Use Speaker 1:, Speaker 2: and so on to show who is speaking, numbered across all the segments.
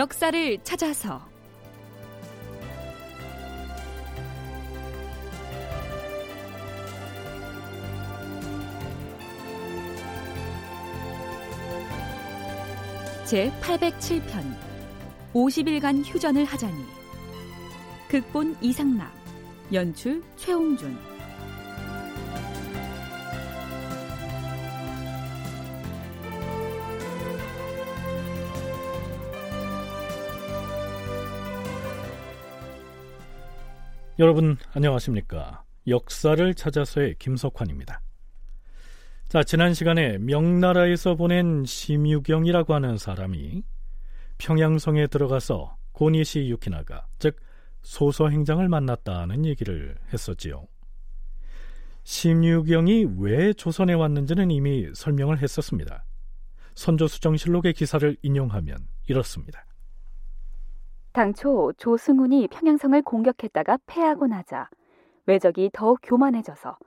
Speaker 1: 역사를 찾아서. 제 807편 50일간 휴전을 하자니. 극본 이상락 연출 최홍준
Speaker 2: 여러분 안녕하십니까? 역사를 찾아서의 김석환입니다. 자, 지난 시간에 명나라에서 보낸 심유경이라고 하는 사람이 평양성에 들어가서 고니시 유키나가, 즉 소서 행장을 만났다는 얘기를 했었지요. 심유경이 왜 조선에 왔는지는 이미 설명을 했었습니다. 선조수정실록의 기사를 인용하면 이렇습니다.
Speaker 3: 당초 조승훈이 평양성을 공격했다가 패하고 나자 외적이 더욱 교만해져서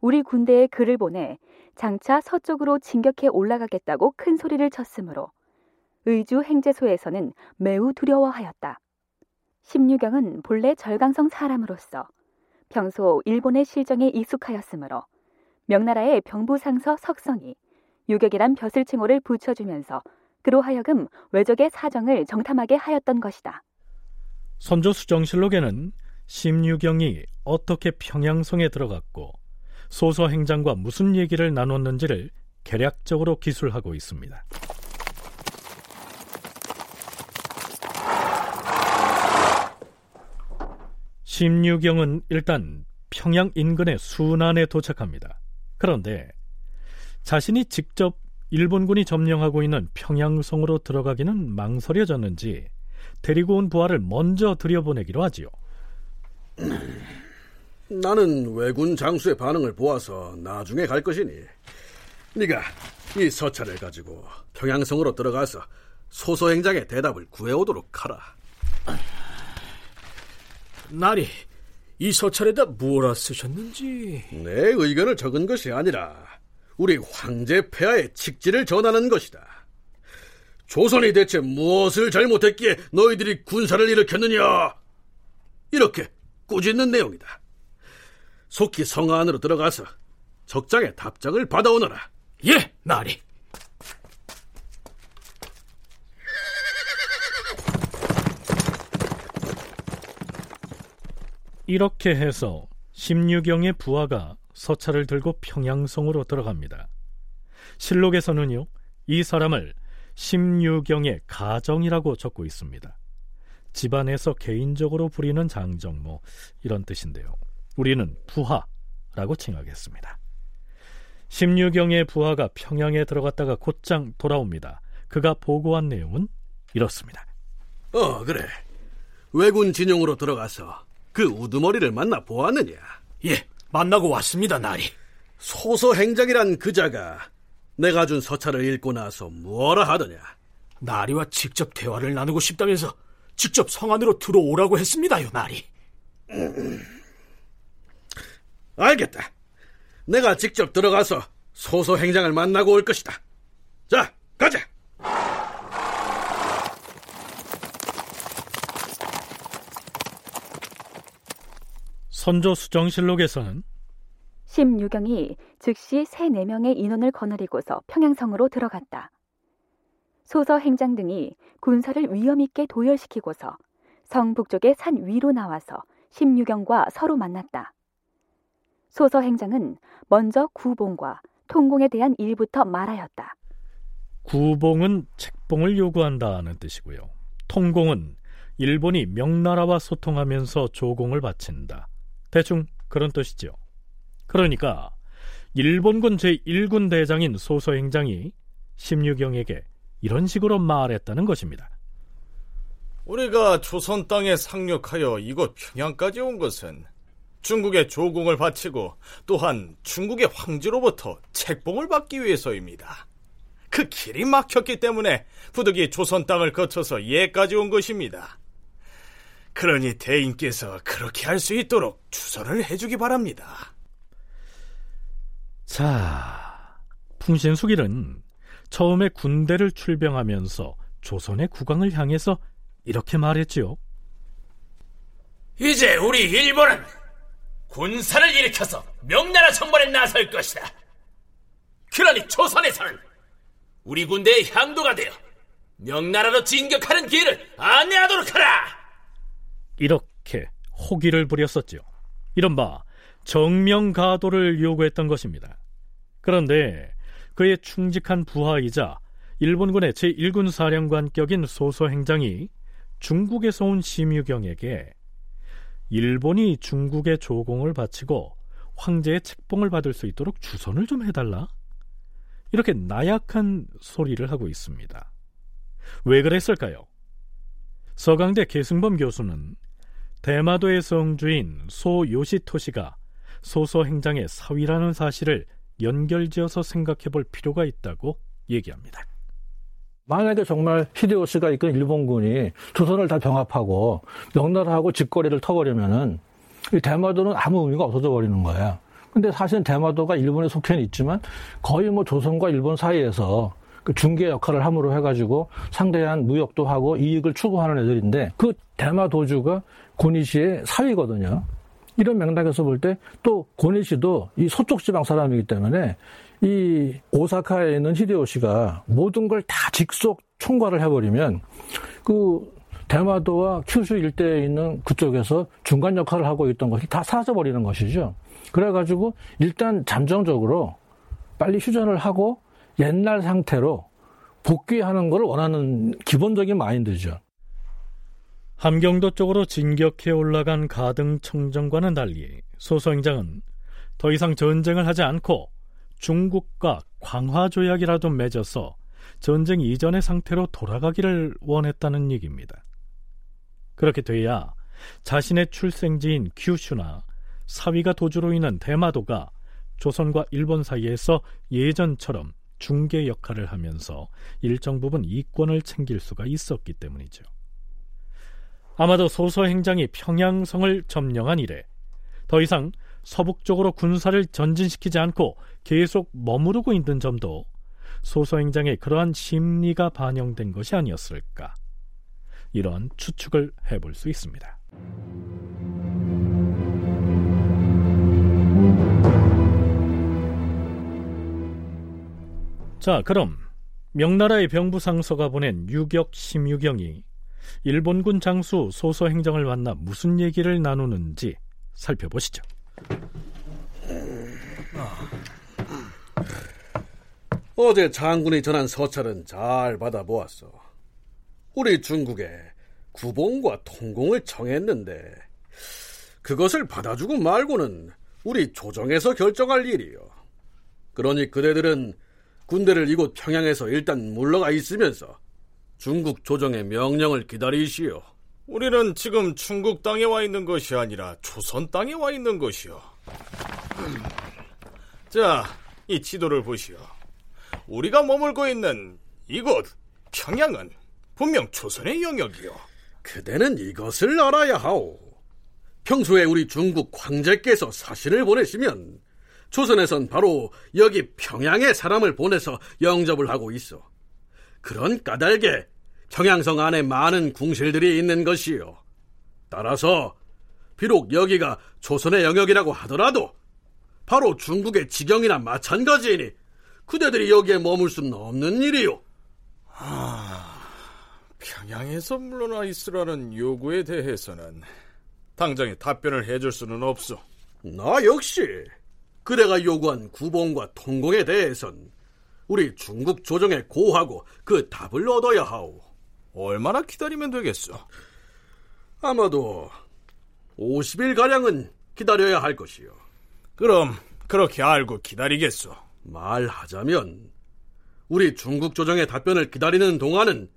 Speaker 3: 우리 군대에 글을 보내 장차 서쪽으로 진격해 올라가겠다고 큰 소리를 쳤으므로 의주 행제소에서는 매우 두려워하였다. 심유경은 본래 절강성 사람으로서 평소 일본의 실정에 익숙하였으므로 명나라의 병부상서 석성이 유격이란 벼슬 칭호를 붙여주면서 그로 하여금 외적의 사정을 정탐하게 하였던 것이다.
Speaker 2: 선조 수정실록에는 심유경이 어떻게 평양성에 들어갔고 소서 행장과 무슨 얘기를 나눴는지를 개략적으로 기술하고 있습니다. 심유경은 일단 평양 인근의 순안에 도착합니다. 그런데 자신이 직접 일본군이 점령하고 있는 평양성으로 들어가기는 망설여졌는지 데리고 온 부하를 먼저 들여보내기로 하지요.
Speaker 4: 나는 왜군 장수의 반응을 보아서 나중에 갈 것이니 네가 이 서찰을 가지고 평양성으로 들어가서 소소행장의 대답을 구해오도록 하라.
Speaker 5: 나리, 이 서찰에다 뭐라 쓰셨는지?
Speaker 4: 내 의견을 적은 것이 아니라 우리 황제 폐하의 직지를 전하는 것이다. 조선이 대체 무엇을 잘못했기에 너희들이 군사를 일으켰느냐? 이렇게 꾸짖는 내용이다. 속히 성 안으로 들어가서 적장의 답장을 받아오너라.
Speaker 5: 예, 나리.
Speaker 2: 이렇게 해서 심유경의 부하가 서찰을 들고 평양성으로 들어갑니다. 실록에서는요, 이 사람을 심유경의 가정이라고 적고 있습니다. 집안에서 개인적으로 부리는 장정 뭐 이런 뜻인데요. 우리는 부하라고 칭하겠습니다. 심유경의 부하가 평양에 들어갔다가 곧장 돌아옵니다. 그가 보고한 내용은 이렇습니다.
Speaker 4: 어, 그래. 왜군 진영으로 들어가서 그 우두머리를 만나 보았느냐?
Speaker 5: 예, 만나고 왔습니다, 나리.
Speaker 4: 소서 행장이란 그자가 내가 준 서찰을 읽고 나서 뭐라 하더냐?
Speaker 5: 나리와 직접 대화를 나누고 싶다면서 직접 성 안으로 들어오라고 했습니다요, 나리. 음,
Speaker 4: 알겠다. 내가 직접 들어가서 소서 행장을 만나고 올 것이다. 자, 가자.
Speaker 2: 선조 수정실록에서는
Speaker 3: 심유경이 즉시 세 네 명의 인원을 거느리고서 평양성으로 들어갔다. 소서 행장 등이 군사를 위험있게 도열시키고서 성 북쪽의 산 위로 나와서 심유경과 서로 만났다. 소서 행장은 먼저 구봉과 통공에 대한 일부터 말하였다.
Speaker 2: 구봉은 책봉을 요구한다는 뜻이고요. 통공은 일본이 명나라와 소통하면서 조공을 바친다. 대충 그런 뜻이죠. 그러니까 일본군 제1군 대장인 소서행장이 심유경에게 이런 식으로 말했다는 것입니다.
Speaker 6: 우리가 조선 땅에 상륙하여 이곳 평양까지 온 것은 중국의 조공을 바치고 또한 중국의 황제로부터 책봉을 받기 위해서입니다. 그 길이 막혔기 때문에 부득이 조선 땅을 거쳐서 예까지 온 것입니다. 그러니 대인께서 그렇게 할 수 있도록 주선을 해주기 바랍니다.
Speaker 2: 자, 풍신수길은 처음에 군대를 출병하면서 조선의 국왕을 향해서 이렇게 말했지요.
Speaker 7: 이제 우리 일본은 군사를 일으켜서 명나라 정벌에 나설 것이다. 그러니 조선에서는 우리 군대의 향도가 되어 명나라로 진격하는 기회를 안내하도록 하라!
Speaker 2: 이렇게 호기를 부렸었죠. 이른바 정명가도를 요구했던 것입니다. 그런데 그의 충직한 부하이자 일본군의 제1군 사령관격인 소소행장이 중국에서 온 심유경에게 일본이 중국의 조공을 바치고 황제의 책봉을 받을 수 있도록 주선을 좀 해달라? 이렇게 나약한 소리를 하고 있습니다. 왜 그랬을까요? 서강대 계승범 교수는 대마도의 성주인 소요시토시가 소소행장의 사위라는 사실을 연결지어서 생각해 볼 필요가 있다고 얘기합니다.
Speaker 8: 만약에 정말 히데요시가 이끈 일본군이 조선을 다 병합하고 명나라하고 직거래를 터버리면은 이 대마도는 아무 의미가 없어져 버리는 거예요. 근데 사실은 대마도가 일본에 속해 있지만 거의 뭐 조선과 일본 사이에서 그 중개 역할을 함으로 해가지고 상대한 무역도 하고 이익을 추구하는 애들인데 그 대마도주가 고니시의 사위거든요. 이런 맥락에서 볼 때 또 고니시도 이 서쪽 지방 사람이기 때문에 이 오사카에 있는 히데요시가 모든 걸 다 직속 총괄을 해버리면 그 대마도와 큐슈 일대에 있는 그쪽에서 중간 역할을 하고 있던 것이 다 사라져버리는 것이죠. 그래가지고 일단 잠정적으로 빨리 휴전을 하고 옛날 상태로 복귀하는 걸 원하는 기본적인 마인드죠.
Speaker 2: 함경도 쪽으로 진격해 올라간 가등 청정과는 달리 소소행장은 더 이상 전쟁을 하지 않고 중국과 광화 조약이라도 맺어서 전쟁 이전의 상태로 돌아가기를 원했다는 얘기입니다. 그렇게 돼야 자신의 출생지인 큐슈나 사위가 도주로 인한 대마도가 조선과 일본 사이에서 예전처럼 중개 역할을 하면서 일정 부분 이권을 챙길 수가 있었기 때문이죠. 아마도 소서 행장이 평양성을 점령한 이래 더 이상 서북쪽으로 군사를 전진시키지 않고 계속 머무르고 있는 점도 소서 행장의 그러한 심리가 반영된 것이 아니었을까 이런 추측을 해볼 수 있습니다. 자, 그럼 명나라의 병부상서가 보낸 유격 심유경이 일본군 장수 소서 행정을 만나 무슨 얘기를 나누는지 살펴보시죠.
Speaker 4: 어제 장군이 전한 서찰은 잘 받아보았어. 우리 중국에 구봉과 통공을 정했는데 그것을 받아주고 말고는 우리 조정에서 결정할 일이요. 그러니 그대들은 군대를 이곳 평양에서 일단 물러가 있으면서 중국 조정의 명령을 기다리시오.
Speaker 6: 우리는 지금 중국 땅에 와 있는 것이 아니라 조선 땅에 와 있는 것이오. 자, 이 지도를 보시오. 우리가 머물고 있는 이곳 평양은 분명 조선의 영역이오.
Speaker 4: 그대는 이것을 알아야 하오. 평소에 우리 중국 황제께서 사신을 보내시면 조선에선 바로 여기 평양에 사람을 보내서 영접을 하고 있어. 그런 까닭에 평양성 안에 많은 궁실들이 있는 것이요. 따라서 비록 여기가 조선의 영역이라고 하더라도 바로 중국의 지경이나 마찬가지이니 그대들이 여기에 머물 수는 없는 일이요.
Speaker 6: 아, 평양에서 물러나 있으라는 요구에 대해서는 당장에 답변을 해줄 수는 없어.
Speaker 4: 나 역시 그대가 요구한 구봉과 통공에 대해선 우리 중국 조정에 고하고 그 답을 얻어야 하오.
Speaker 6: 얼마나 기다리면 되겠어?
Speaker 4: 아마도 50일 가량은 기다려야 할 것이요.
Speaker 6: 그럼 그렇게 알고 기다리겠소.
Speaker 4: 말하자면 우리 중국 조정의 답변을 기다리는 동안은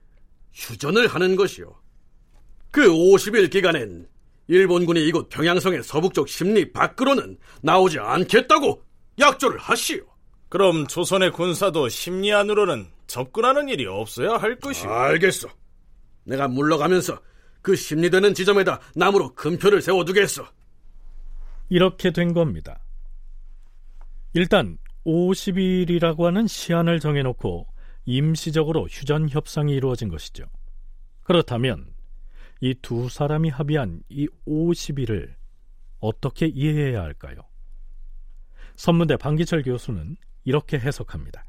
Speaker 4: 휴전을 하는 것이요. 그 50일 기간엔 일본군이 이곳 평양성의 서북쪽 심리 밖으로는 나오지 않겠다고 약조를 하시오.
Speaker 6: 그럼 조선의 군사도 심리 안으로는 접근하는 일이 없어야 할 것이오.
Speaker 4: 알겠어. 내가 물러가면서 그 심리되는 지점에다 나무로 금표를 세워두겠어.
Speaker 2: 이렇게 된 겁니다. 일단 50일이라고 하는 시한을 정해놓고 임시적으로 휴전 협상이 이루어진 것이죠. 그렇다면 이 두 사람이 합의한 이 50일을 어떻게 이해해야 할까요? 선문대 방기철 교수는 이렇게 해석합니다.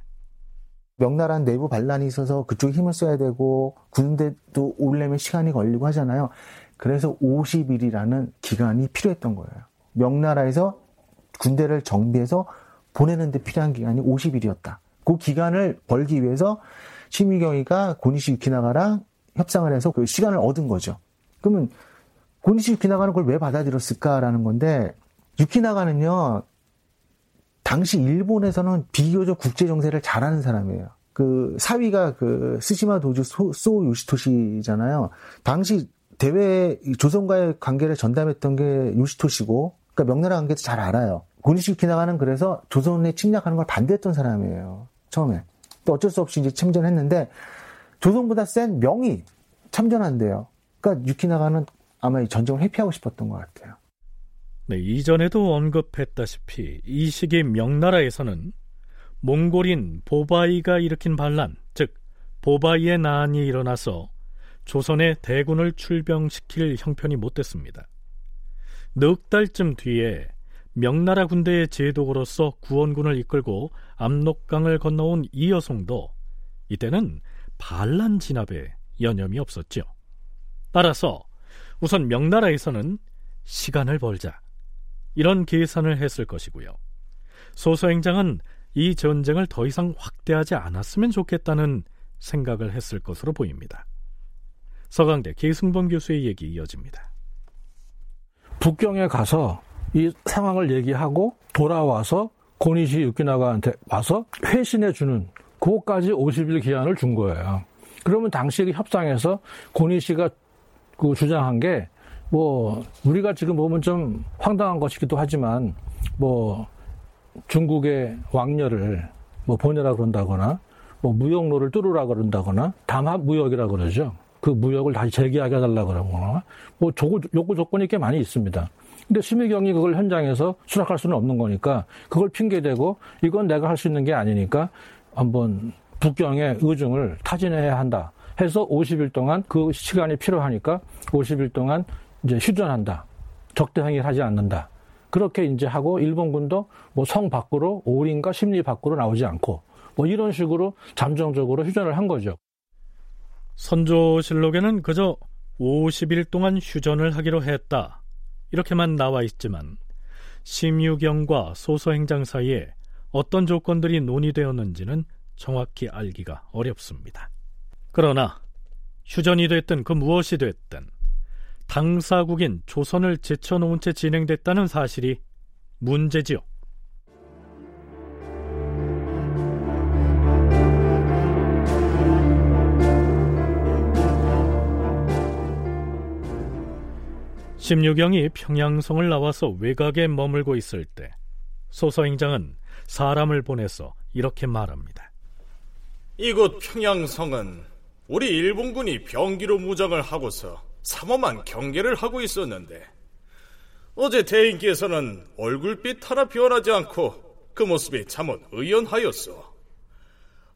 Speaker 9: 명나라는 내부 반란이 있어서 그쪽에 힘을 써야 되고 군대도 오려면 시간이 걸리고 하잖아요. 그래서 50일이라는 기간이 필요했던 거예요. 명나라에서 군대를 정비해서 보내는데 필요한 기간이 50일이었다. 그 기간을 벌기 위해서 심의경이가 고니시 유키나가랑 협상을 해서 그 시간을 얻은 거죠. 그러면 고니시 유키나가는 그걸 왜 받아들였을까라는 건데 유키나가는요 당시 일본에서는 비교적 국제 정세를 잘하는 사람이에요. 그 사위가 그 스시마 도주 소, 소 요시토시잖아요. 당시 대외 조선과의 관계를 전담했던 게 요시토시고, 그러니까 명나라 관계도 잘 알아요. 고니시 유키나가는 그래서 조선에 침략하는 걸 반대했던 사람이에요. 처음에. 또 어쩔 수 없이 이제 참전했는데 조선보다 센 명이 참전한대요. 그러니까 유키나가는 아마 이 전쟁을 회피하고 싶었던 것 같아요.
Speaker 2: 네, 이전에도 언급했다시피 이 시기 명나라에서는 몽골인 보바이가 일으킨 반란, 즉 보바이의 난이 일어나서 조선의 대군을 출병시킬 형편이 못 됐습니다. 넉 달쯤 뒤에 명나라 군대의 제독으로서 구원군을 이끌고 압록강을 건너온 이여송도 이때는 반란 진압에 여념이 없었죠. 따라서 우선 명나라에서는 시간을 벌자 이런 계산을 했을 것이고요. 소서행장은 이 전쟁을 더 이상 확대하지 않았으면 좋겠다는 생각을 했을 것으로 보입니다. 서강대 계승범 교수의 얘기 이어집니다.
Speaker 8: 북경에 가서 이 상황을 얘기하고 돌아와서 고니시 유키나가한테 와서 회신해 주는 그것까지 50일 기한을 준 거예요. 그러면 당시 협상에서 고니시가 그 주장한 게 뭐 우리가 지금 보면 좀 황당한 것이기도 하지만 뭐 중국의 왕녀를 뭐 보내라 그런다거나 뭐 무역로를 뚫으라 그런다거나 담합 무역이라 그러죠. 그 무역을 다시 재개하게 해달라 그러거나 뭐 조고, 요구 조건이 꽤 많이 있습니다. 근데 심의경이 그걸 현장에서 수락할 수는 없는 거니까 그걸 핑계대고 이건 내가 할 수 있는 게 아니니까 한번 북경의 의중을 타진해야 한다 해서 50일 동안 그 시간이 필요하니까 50일 동안 이제 휴전한다. 적대 행위를 하지 않는다. 그렇게 이제 하고 일본군도 뭐 성 밖으로 오린과 심리 밖으로 나오지 않고 뭐 이런 식으로 잠정적으로 휴전을 한 거죠.
Speaker 2: 선조실록에는 그저 50일 동안 휴전을 하기로 했다. 이렇게만 나와 있지만 심유경과 소서행장 사이에 어떤 조건들이 논의되었는지는 정확히 알기가 어렵습니다. 그러나 휴전이 됐든 그 무엇이 됐든 당사국인 조선을 제쳐놓은 채 진행됐다는 사실이 문제지요. 심유경이 평양성을 나와서 외곽에 머물고 있을 때 소서행장은 사람을 보내서 이렇게 말합니다.
Speaker 6: 이곳 평양성은 우리 일본군이 병기로 무장을 하고서 삼엄한 경계를 하고 있었는데 어제 대인께서는 얼굴빛 하나 변하지 않고 그 모습이 참으 의연하였어.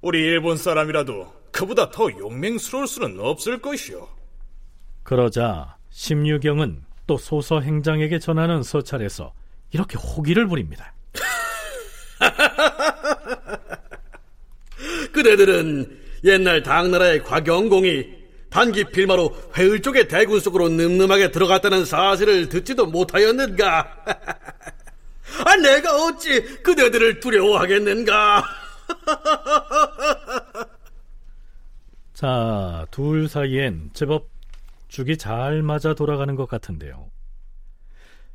Speaker 6: 우리 일본 사람이라도 그보다 더 용맹스러울 수는 없을 것이오.
Speaker 2: 그러자 심유경은 또 소서 행장에게 전하는 서찰에서 이렇게 호기를 부립니다.
Speaker 4: 그대들은 옛날 당나라의 곽영공이 단기 필마로 회을 쪽의 대군 속으로 늠름하게 들어갔다는 사실을 듣지도 못하였는가? 아, 내가 어찌 그대들을 두려워하겠는가?
Speaker 2: 자, 둘 사이엔 제법 죽이 잘 맞아 돌아가는 것 같은데요.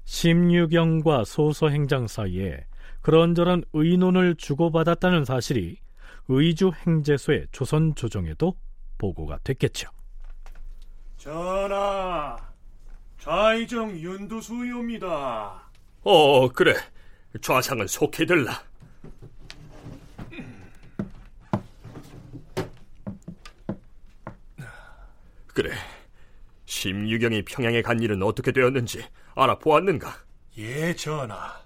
Speaker 2: 심유경과 소서행장 사이에 그런저런 의논을 주고받았다는 사실이 의주 행제소의 조선 조정에도 보고가 됐겠죠.
Speaker 10: 전하, 좌의정 윤두수이옵니다.
Speaker 7: 어, 그래. 좌상은 속히 들라. 그래. 심유경이 평양에 간 일은 어떻게 되었는지 알아보았는가?
Speaker 10: 예, 전하.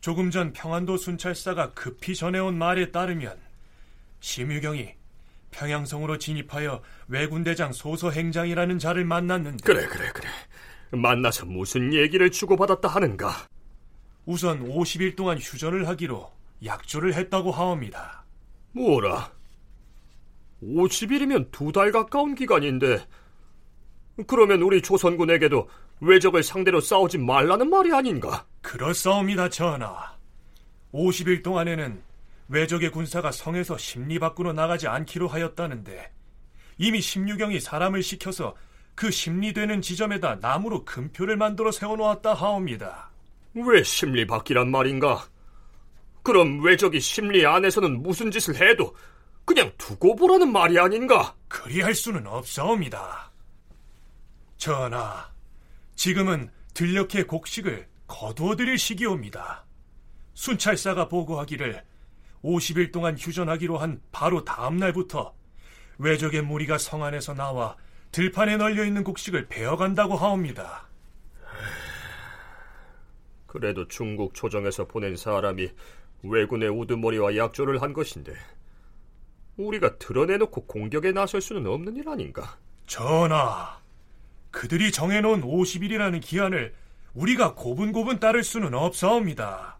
Speaker 10: 조금 전 평안도 순찰사가 급히 전해온 말에 따르면 심유경이 평양성으로 진입하여 왜군대장 소서행장이라는 자를 만났는데
Speaker 11: 그래 그래 그래 만나서 무슨 얘기를 주고받았다 하는가
Speaker 10: 우선 50일 동안 휴전을 하기로 약조를 했다고 하옵니다.
Speaker 11: 뭐라 50일이면 두 달 가까운 기간인데 그러면 우리 조선군에게도 외적을 상대로 싸우지 말라는 말이 아닌가?
Speaker 10: 그렇사옵니다, 전하. 50일 동안에는 외적의 군사가 성에서 심리 밖으로 나가지 않기로 하였다는데 이미 심유경이 사람을 시켜서 그 심리되는 지점에다 나무로 금표를 만들어 세워놓았다 하옵니다.
Speaker 11: 왜 심리 밖이란 말인가? 그럼 외적이 심리 안에서는 무슨 짓을 해도 그냥 두고 보라는 말이 아닌가?
Speaker 10: 그리할 수는 없사옵니다. 전하, 지금은 들녘의 곡식을 거두어 드릴 시기옵니다. 순찰사가 보고하기를 50일 동안 휴전하기로 한 바로 다음 날부터 외적의 무리가 성 안에서 나와 들판에 널려 있는 곡식을 베어간다고 하옵니다.
Speaker 11: 그래도 중국 조정에서 보낸 사람이 왜군의 우두머리와 약조를 한 것인데 우리가 드러내놓고 공격에 나설 수는 없는 일 아닌가?
Speaker 10: 전하, 그들이 정해놓은 50일이라는 기한을 우리가 고분고분 따를 수는 없사옵니다.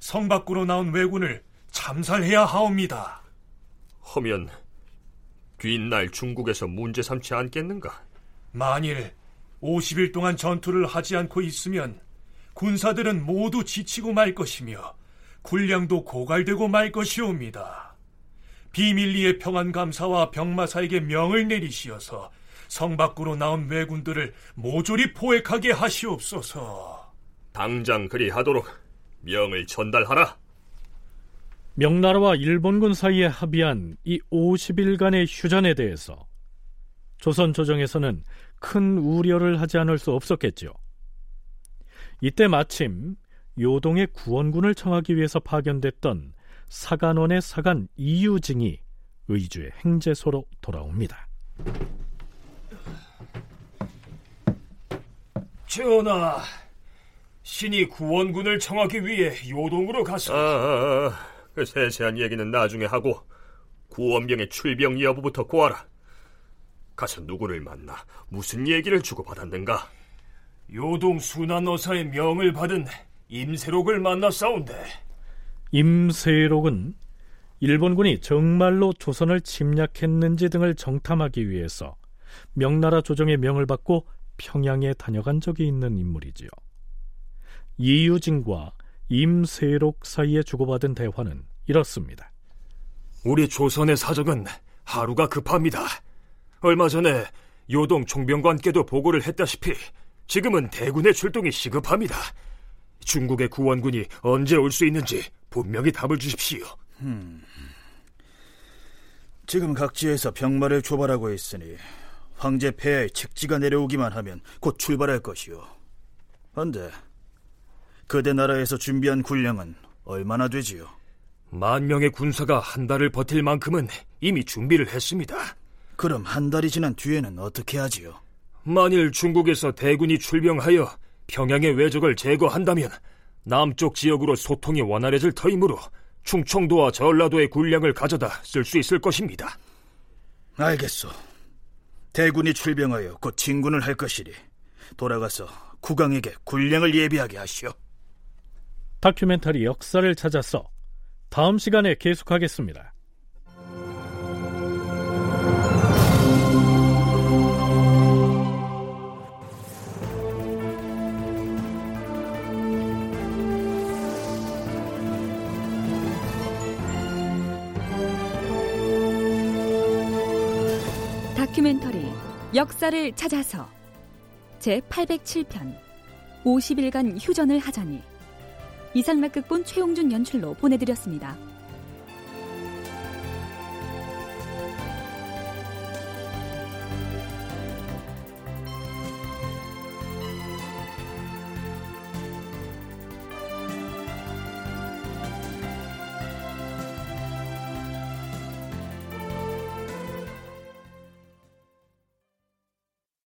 Speaker 10: 성 밖으로 나온 왜군을 참살해야 하옵니다.
Speaker 11: 하면 뒷날 중국에서 문제 삼지 않겠는가?
Speaker 10: 만일 50일 동안 전투를 하지 않고 있으면 군사들은 모두 지치고 말 것이며 군량도 고갈되고 말 것이옵니다. 비밀리의 평안감사와 병마사에게 명을 내리시어서 성 밖으로 나온 왜군들을 모조리 포획하게 하시옵소서.
Speaker 11: 당장 그리하도록 명을 전달하라.
Speaker 2: 명나라와 일본군 사이에 합의한 이 50일간의 휴전에 대해서 조선 조정에서는 큰 우려를 하지 않을 수 없었겠죠. 이때 마침 요동의 구원군을 청하기 위해서 파견됐던 사간원의 사간 이유징이 의주의 행제소로 돌아옵니다.
Speaker 5: 전하, 신이 구원군을 청하기 위해 요동으로 가서
Speaker 11: 아, 아, 아, 그 세세한 얘기는 나중에 하고 구원병의 출병 여부부터 고하라. 가서 누구를 만나 무슨 얘기를 주고받았는가?
Speaker 5: 요동 순환어사의 명을 받은 임세록을 만나 싸운데
Speaker 2: 임세록은 일본군이 정말로 조선을 침략했는지 등을 정탐하기 위해서 명나라 조정의 명을 받고 평양에 다녀간 적이 있는 인물이지요. 이유진과 임세록 사이에 주고받은 대화는 이렇습니다.
Speaker 5: 우리 조선의 사정은 하루가 급합니다. 얼마 전에 요동 총병관께도 보고를 했다시피 지금은 대군의 출동이 시급합니다. 중국의 구원군이 언제 올 수 있는지 분명히 답을 주십시오. 음.
Speaker 12: 지금 각지에서 병마를 조발하고 있으니 황제 폐하의 책지가 내려오기만 하면 곧 출발할 것이오. 한데 그대 나라에서 준비한 군량은 얼마나 되지요?
Speaker 5: 만 명의 군사가 한 달을 버틸 만큼은 이미 준비를 했습니다.
Speaker 12: 그럼 한 달이 지난 뒤에는 어떻게 하지요?
Speaker 5: 만일 중국에서 대군이 출병하여 평양의 외적을 제거한다면 남쪽 지역으로 소통이 원활해질 터이므로 충청도와 전라도의 군량을 가져다 쓸 수 있을 것입니다.
Speaker 12: 알겠소. 대군이 출병하여 곧 진군을 할 것이니 돌아가서 국왕에게 군량을 예비하게 하시오.
Speaker 2: 다큐멘터리 역사를 찾아서 다음 시간에 계속하겠습니다.
Speaker 1: 다큐멘터리 역사를 찾아서 제 807편 50일간 휴전을 하자니 이상락극본 최용준 연출로 보내드렸습니다.